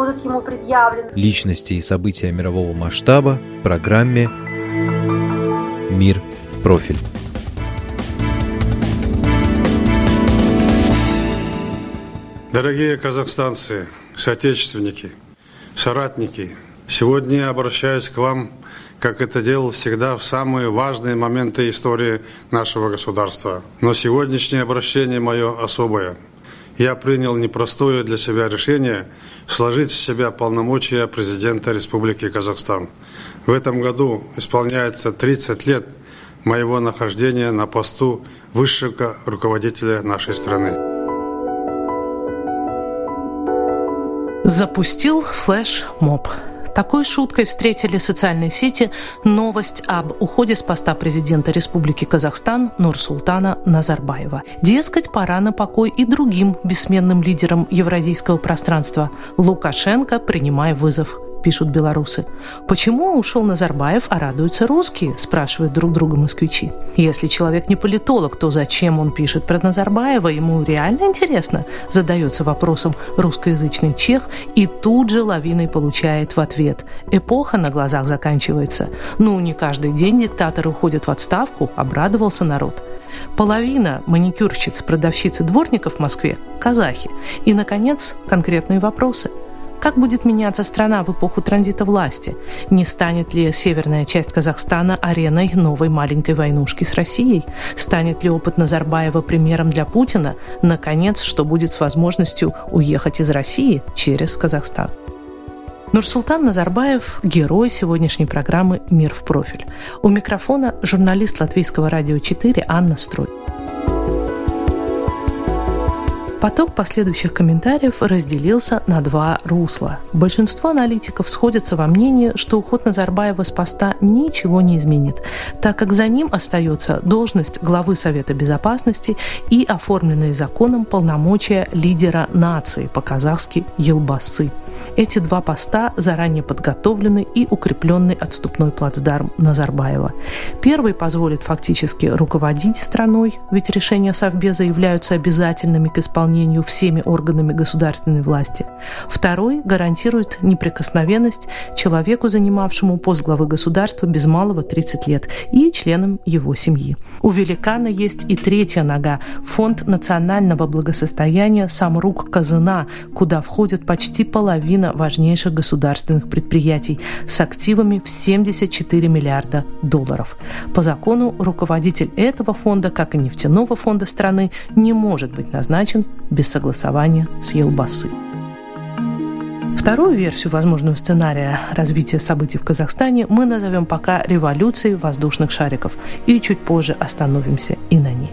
будут ему предъявлены. Личности и события мирового масштаба в программе «Мир в профиль». Дорогие казахстанцы, соотечественники, соратники, сегодня я обращаюсь к вам, как это делал всегда в самые важные моменты истории нашего государства. Но сегодняшнее обращение мое особое. Я принял непростое для себя решение сложить с себя полномочия президента Республики Казахстан. В этом году исполняется 30 лет моего нахождения на посту высшего руководителя нашей страны. Запустил флеш-моб. Такой шуткой встретили социальные сети новость об уходе с поста президента Республики Казахстан Нурсултана Назарбаева. Дескать, пора на покой и другим бессменным лидерам евразийского пространства. Лукашенко, принимая вызов пишут белорусы. Почему ушел Назарбаев, а радуются русские, спрашивают друг друга москвичи. Если человек не политолог, то зачем он пишет про Назарбаева? Ему реально интересно? Задается вопросом русскоязычный чех и тут же лавиной получает в ответ. Эпоха на глазах заканчивается. Ну, не каждый день диктатор уходит в отставку, обрадовался народ. Половина маникюрщиц, продавщиц дворников в Москве – казахи. И, наконец, конкретные вопросы – как будет меняться страна в эпоху транзита власти? Не станет ли северная часть Казахстана ареной новой маленькой войнушки с Россией? Станет ли опыт Назарбаева примером для Путина? Наконец, что будет с возможностью уехать из России через Казахстан? Нурсултан Назарбаев – герой сегодняшней программы «Мир в профиль». У микрофона журналист Латвийского радио 4 Анна Строй. Поток последующих комментариев разделился на два русла. Большинство аналитиков сходятся во мнении, что уход Назарбаева с поста ничего не изменит, так как за ним остается должность главы Совета Безопасности и оформленные законом полномочия лидера нации, по-казахски Елбасы. Эти два поста заранее подготовлены и укрепленный отступной плацдарм Назарбаева. Первый позволит фактически руководить страной, ведь решения Совбеза являются обязательными к исполнению исполнению всеми органами государственной власти. Второй гарантирует неприкосновенность человеку, занимавшему пост главы государства без малого 30 лет, и членам его семьи. У великана есть и третья нога – фонд национального благосостояния «Самрук Казына», куда входит почти половина важнейших государственных предприятий с активами в 74 миллиарда долларов. По закону руководитель этого фонда, как и нефтяного фонда страны, не может быть назначен без согласования с Елбасы. Вторую версию возможного сценария развития событий в Казахстане мы назовем пока революцией воздушных шариков и чуть позже остановимся и на ней.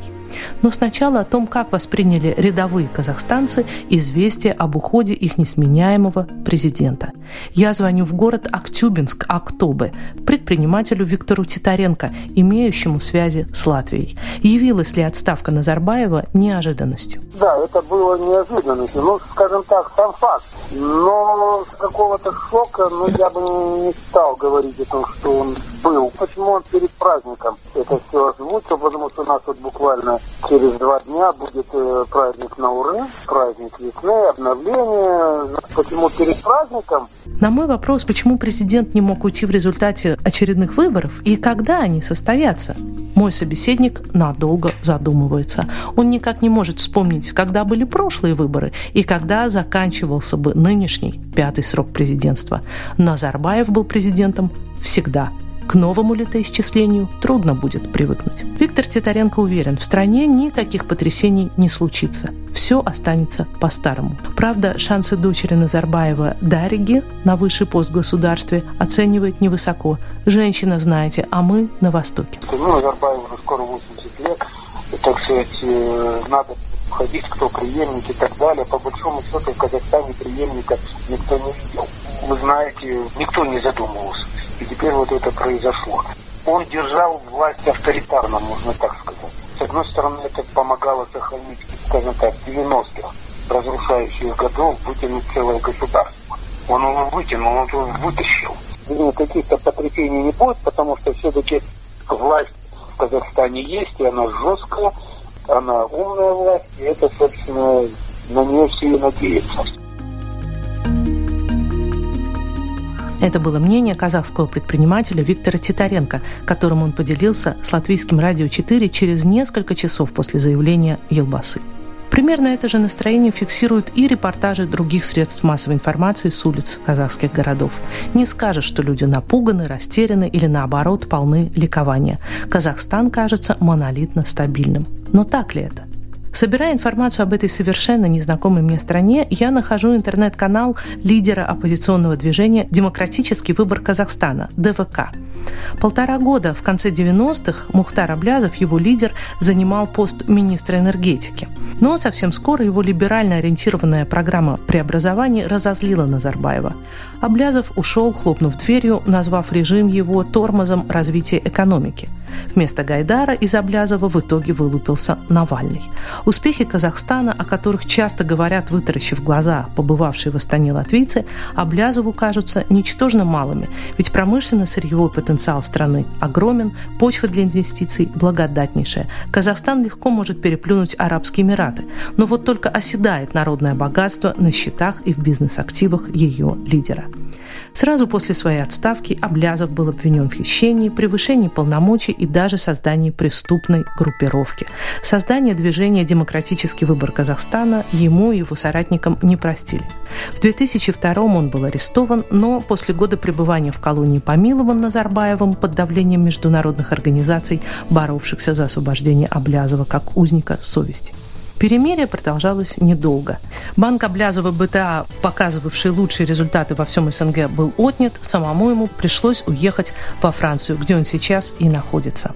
Но сначала о том, как восприняли рядовые казахстанцы известие об уходе их несменяемого президента. Я звоню в город Актюбинск, Актобе, предпринимателю Виктору Титаренко, имеющему связи с Латвией. Явилась ли отставка Назарбаева неожиданностью? Да, это было неожиданностью. Ну, скажем так, сам факт. Но какого-то шока, ну, я бы не стал говорить о том, что он был. Почему он перед праздником это все озвучил? Потому что у нас вот буквально через два дня будет э, праздник Науры, праздник весны, обновление. Почему перед праздником? На мой вопрос, почему президент не мог уйти в результате очередных выборов и когда они состоятся, мой собеседник надолго задумывается. Он никак не может вспомнить, когда были прошлые выборы и когда заканчивался бы нынешний пятый срок президентства. Назарбаев был президентом всегда – к новому летоисчислению трудно будет привыкнуть. Виктор Титаренко уверен, в стране никаких потрясений не случится. Все останется по-старому. Правда, шансы дочери Назарбаева Дариги на высший пост в государстве оценивает невысоко. Женщина, знаете, а мы на Востоке. Ну, Назарбаеву скоро 80 лет. Так сказать, э, надо входить, кто преемник и так далее. По большому счету в Казахстане преемника никто не видел. Вы знаете, никто не задумывался. И теперь вот это произошло. Он держал власть авторитарно, можно так сказать. С одной стороны, это помогало сохранить, скажем так, 90-х разрушающих годов вытянуть целое государство. Он его вытянул, он его вытащил. Каких-то потрясений не будет, потому что все-таки власть в Казахстане есть, и она жесткая, она умная власть, и это, собственно, на нее все и надеются. Это было мнение казахского предпринимателя Виктора Титаренко, которым он поделился с латвийским радио 4 через несколько часов после заявления Елбасы. Примерно это же настроение фиксируют и репортажи других средств массовой информации с улиц казахских городов. Не скажешь, что люди напуганы, растеряны или наоборот полны ликования. Казахстан кажется монолитно стабильным. Но так ли это? Собирая информацию об этой совершенно незнакомой мне стране, я нахожу интернет-канал лидера оппозиционного движения «Демократический выбор Казахстана» ДВК. Полтора года в конце 90-х Мухтар Аблязов, его лидер, занимал пост министра энергетики. Но совсем скоро его либерально ориентированная программа преобразований разозлила Назарбаева. Аблязов ушел, хлопнув дверью, назвав режим его тормозом развития экономики. Вместо Гайдара из Аблязова в итоге вылупился Навальный. Успехи Казахстана, о которых часто говорят, вытаращив глаза, побывавшие в Астане латвийцы, Аблязову кажутся ничтожно малыми, ведь промышленно-сырьевой потенциал страны огромен, почва для инвестиций благодатнейшая. Казахстан легко может переплюнуть Арабские Эмираты, но вот только оседает народное богатство на счетах и в бизнес-активах ее лидера. Сразу после своей отставки Аблязов был обвинен в хищении, превышении полномочий и даже создании преступной группировки. Создание движения «Демократический выбор Казахстана» ему и его соратникам не простили. В 2002 он был арестован, но после года пребывания в колонии помилован Назарбаевым под давлением международных организаций, боровшихся за освобождение Аблязова как узника совести. Перемирие продолжалось недолго. Банк Облязова БТА, показывавший лучшие результаты во всем СНГ, был отнят. Самому ему пришлось уехать во Францию, где он сейчас и находится.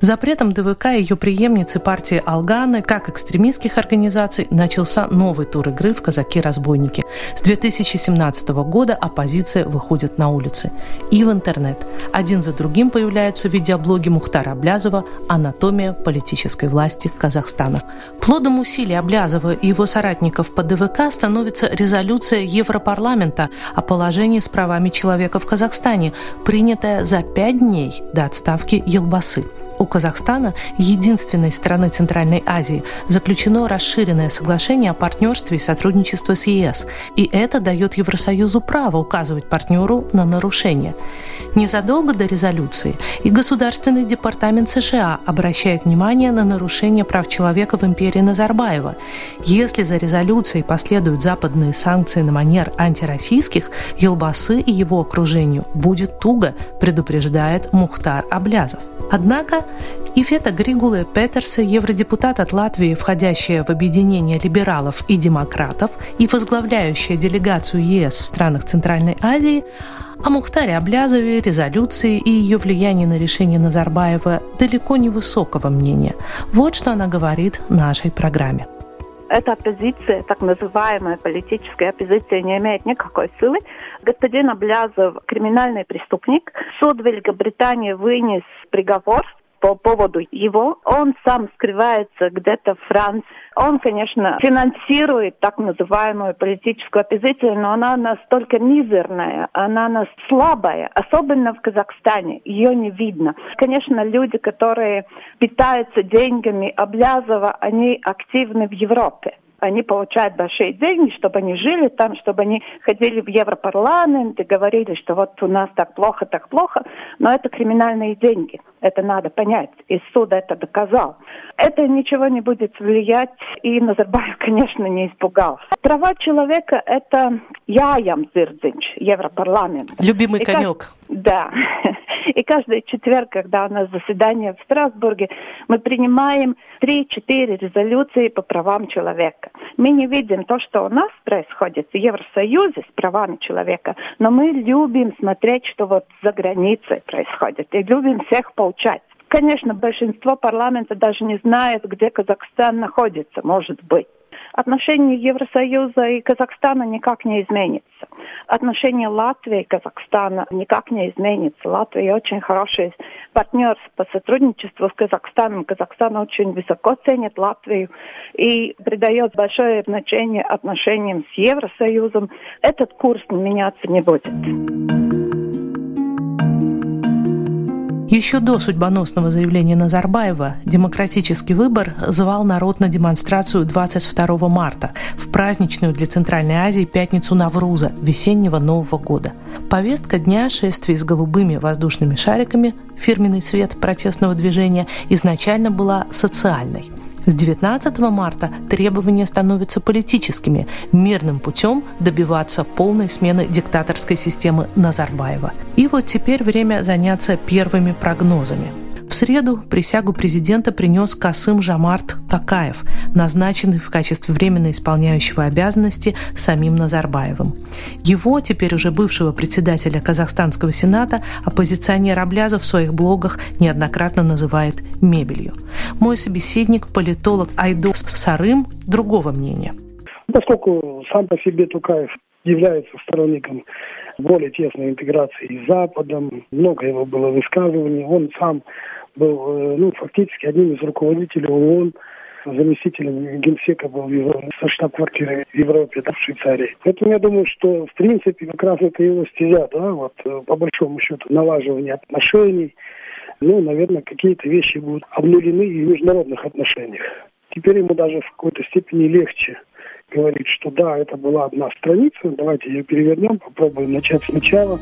Запретом ДВК и ее преемницы партии Алганы, как экстремистских организаций, начался новый тур игры в «Казаки-разбойники». С 2017 года оппозиция выходит на улицы и в интернет. Один за другим появляются видеоблоги Мухтара Аблязова «Анатомия политической власти Казахстана». Плодом усилий Аблязова и его соратников по ДВК становится резолюция Европарламента о положении с правами человека в Казахстане, принятая за пять дней до отставки Елбасы у Казахстана, единственной страны Центральной Азии, заключено расширенное соглашение о партнерстве и сотрудничестве с ЕС, и это дает Евросоюзу право указывать партнеру на нарушения. Незадолго до резолюции и Государственный департамент США обращает внимание на нарушение прав человека в империи Назарбаева. Если за резолюцией последуют западные санкции на манер антироссийских, Елбасы и его окружению будет туго, предупреждает Мухтар Аблязов. Однако Ифета Григуле Петерсе, евродепутат от Латвии, входящая в объединение либералов и демократов и возглавляющая делегацию ЕС в странах Центральной Азии, о Мухтаре Аблязове, резолюции и ее влиянии на решение Назарбаева далеко не высокого мнения. Вот что она говорит нашей программе. Эта оппозиция, так называемая политическая оппозиция, не имеет никакой силы. Господин Аблязов – криминальный преступник. Суд Великобритании вынес приговор по поводу его. Он сам скрывается где-то в Франции. Он, конечно, финансирует так называемую политическую оппозицию, но она настолько мизерная, она слабая, особенно в Казахстане. Ее не видно. Конечно, люди, которые питаются деньгами Облязова, они активны в Европе они получают большие деньги, чтобы они жили там, чтобы они ходили в Европарламент и говорили, что вот у нас так плохо, так плохо, но это криминальные деньги. Это надо понять. И суд это доказал. Это ничего не будет влиять, и Назарбаев, конечно, не испугался. Права человека – это Яям Зирдзинч, Европарламент. Любимый и конек. Как... Да. И каждый четверг, когда у нас заседание в Страсбурге, мы принимаем 3-4 резолюции по правам человека. Мы не видим то, что у нас происходит в Евросоюзе с правами человека, но мы любим смотреть, что вот за границей происходит, и любим всех получать. Конечно, большинство парламента даже не знает, где Казахстан находится, может быть. Отношения Евросоюза и Казахстана никак не изменится. Отношения Латвии и Казахстана никак не изменится. Латвия очень хороший партнер по сотрудничеству с Казахстаном. Казахстан очень высоко ценит Латвию и придает большое значение отношениям с Евросоюзом. Этот курс меняться не будет. Еще до судьбоносного заявления Назарбаева демократический выбор звал народ на демонстрацию 22 марта в праздничную для Центральной Азии пятницу Навруза, весеннего Нового года. Повестка дня шествий с голубыми воздушными шариками, фирменный цвет протестного движения, изначально была социальной – с 19 марта требования становятся политическими – мирным путем добиваться полной смены диктаторской системы Назарбаева. И вот теперь время заняться первыми прогнозами – среду присягу президента принес Касым Жамарт Такаев, назначенный в качестве временно исполняющего обязанности самим Назарбаевым. Его, теперь уже бывшего председателя Казахстанского сената, оппозиционер Аблязов в своих блогах неоднократно называет «мебелью». Мой собеседник, политолог Айдос Сарым, другого мнения. Поскольку сам по себе Тукаев является сторонником более тесной интеграции с Западом, много его было высказываний, он сам был э, ну, фактически одним из руководителей ООН, заместителем генсека был в Европе, со штаб-квартиры в Европе, да, в Швейцарии. Поэтому я думаю, что в принципе как раз это его стезя, да, вот э, по большому счету налаживание отношений, ну, наверное, какие-то вещи будут обнулены и в международных отношениях. Теперь ему даже в какой-то степени легче говорить, что да, это была одна страница, давайте ее перевернем, попробуем начать сначала.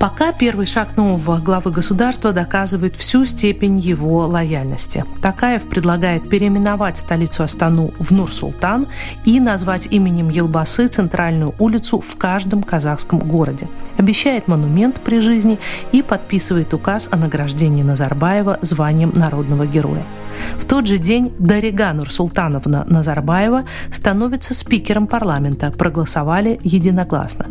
Пока первый шаг нового главы государства доказывает всю степень его лояльности. Такаев предлагает переименовать столицу Астану в Нур-Султан и назвать именем Елбасы центральную улицу в каждом казахском городе. Обещает монумент при жизни и подписывает указ о награждении Назарбаева званием народного героя. В тот же день Дарига Нурсултановна Назарбаева становится спикером парламента. Проголосовали единогласно.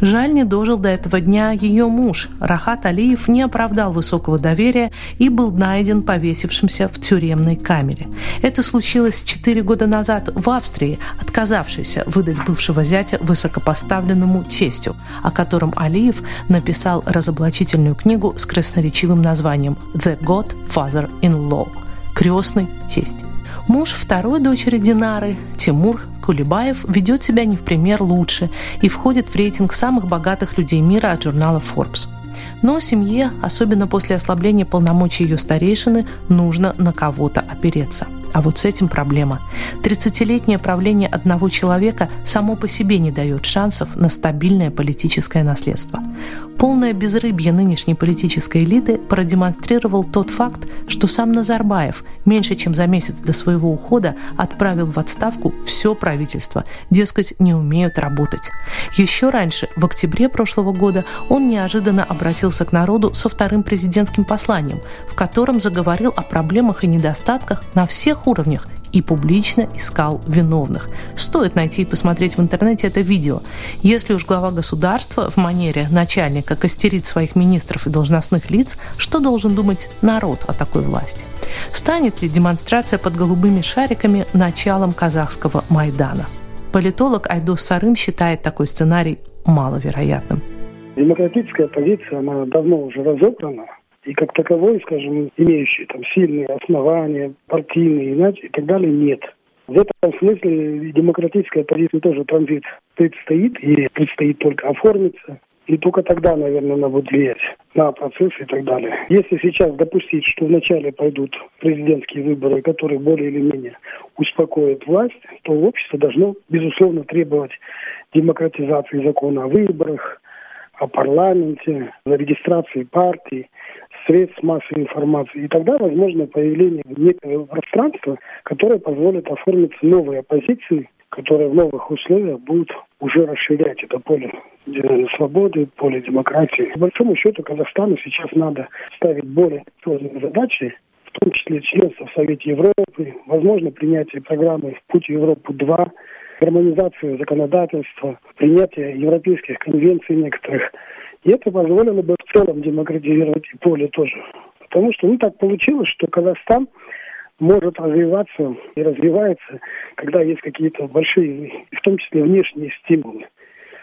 Жаль, не дожил до этого дня ее муж. Рахат Алиев не оправдал высокого доверия и был найден повесившимся в тюремной камере. Это случилось четыре года назад в Австрии, отказавшейся выдать бывшего зятя высокопоставленному тестю, о котором Алиев написал разоблачительную книгу с красноречивым названием «The Godfather-in-Law» крестный тесть. Муж второй дочери Динары, Тимур Кулебаев, ведет себя не в пример лучше и входит в рейтинг самых богатых людей мира от журнала Forbes. Но семье, особенно после ослабления полномочий ее старейшины, нужно на кого-то опереться – а вот с этим проблема. 30-летнее правление одного человека само по себе не дает шансов на стабильное политическое наследство. Полное безрыбье нынешней политической элиты продемонстрировал тот факт, что сам Назарбаев меньше чем за месяц до своего ухода отправил в отставку все правительство, дескать, не умеют работать. Еще раньше, в октябре прошлого года, он неожиданно обратился к народу со вторым президентским посланием, в котором заговорил о проблемах и недостатках на всех уровнях и публично искал виновных. Стоит найти и посмотреть в интернете это видео. Если уж глава государства в манере начальника костерит своих министров и должностных лиц, что должен думать народ о такой власти? Станет ли демонстрация под голубыми шариками началом казахского Майдана? Политолог Айдос Сарым считает такой сценарий маловероятным. Демократическая позиция, она давно уже разобрана и как таковой, скажем, имеющий там сильные основания, партийные иначе и так далее, нет. В этом смысле демократическая позиция тоже транзит предстоит, и предстоит только оформиться. И только тогда, наверное, она будет влиять на процесс и так далее. Если сейчас допустить, что вначале пойдут президентские выборы, которые более или менее успокоят власть, то общество должно, безусловно, требовать демократизации закона о выборах, о парламенте, регистрации партий, средств массовой информации. И тогда возможно появление некого пространства, которое позволит оформить новые оппозиции, которые в новых условиях будут уже расширять это поле свободы, поле демократии. По большому счету Казахстану сейчас надо ставить более сложные задачи, в том числе членство в Совете Европы, возможно принятие программы «В путь в Европу-2», гармонизацию законодательства, принятие европейских конвенций некоторых. И это позволило бы в целом демократизировать и поле тоже Потому что ну, так получилось, что Казахстан может развиваться и развивается, когда есть какие-то большие, в том числе внешние стимулы.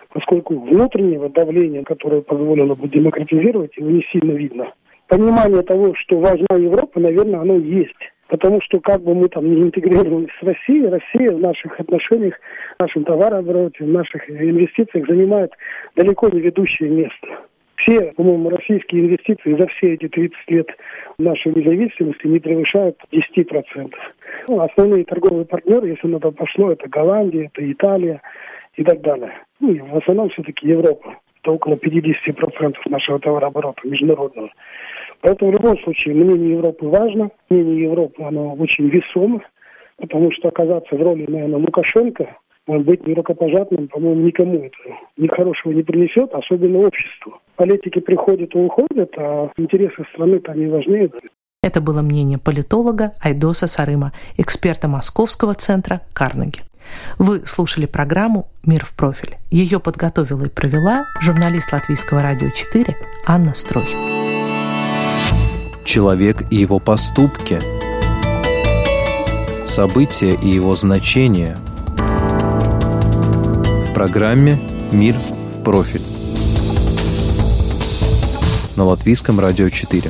Поскольку внутреннего давления, которое позволило бы демократизировать, его не сильно видно. Понимание того, что важна Европа, наверное, оно есть. Потому что как бы мы там не интегрировались с Россией, Россия в наших отношениях, в нашем товарообороте, в наших инвестициях занимает далеко не ведущее место. Все, по-моему, российские инвестиции за все эти 30 лет нашей независимости не превышают 10%. Ну, основные торговые партнеры, если на то пошло, это Голландия, это Италия и так далее. Ну, и в основном все-таки Европа. Это около 50% нашего товарооборота международного. Поэтому в любом случае мнение Европы важно, мнение Европы оно очень весомо, потому что оказаться в роли, наверное, Лукашенко, может быть не рукопожатным, по-моему, никому это ни хорошего не принесет, особенно обществу. Политики приходят и уходят, а интересы страны-то они важнее. Это было мнение политолога Айдоса Сарыма, эксперта Московского центра Карнеги. Вы слушали программу «Мир в профиль». Ее подготовила и провела журналист Латвийского радио 4 Анна Строй человек и его поступки, события и его значения. В программе «Мир в профиль» на Латвийском радио 4.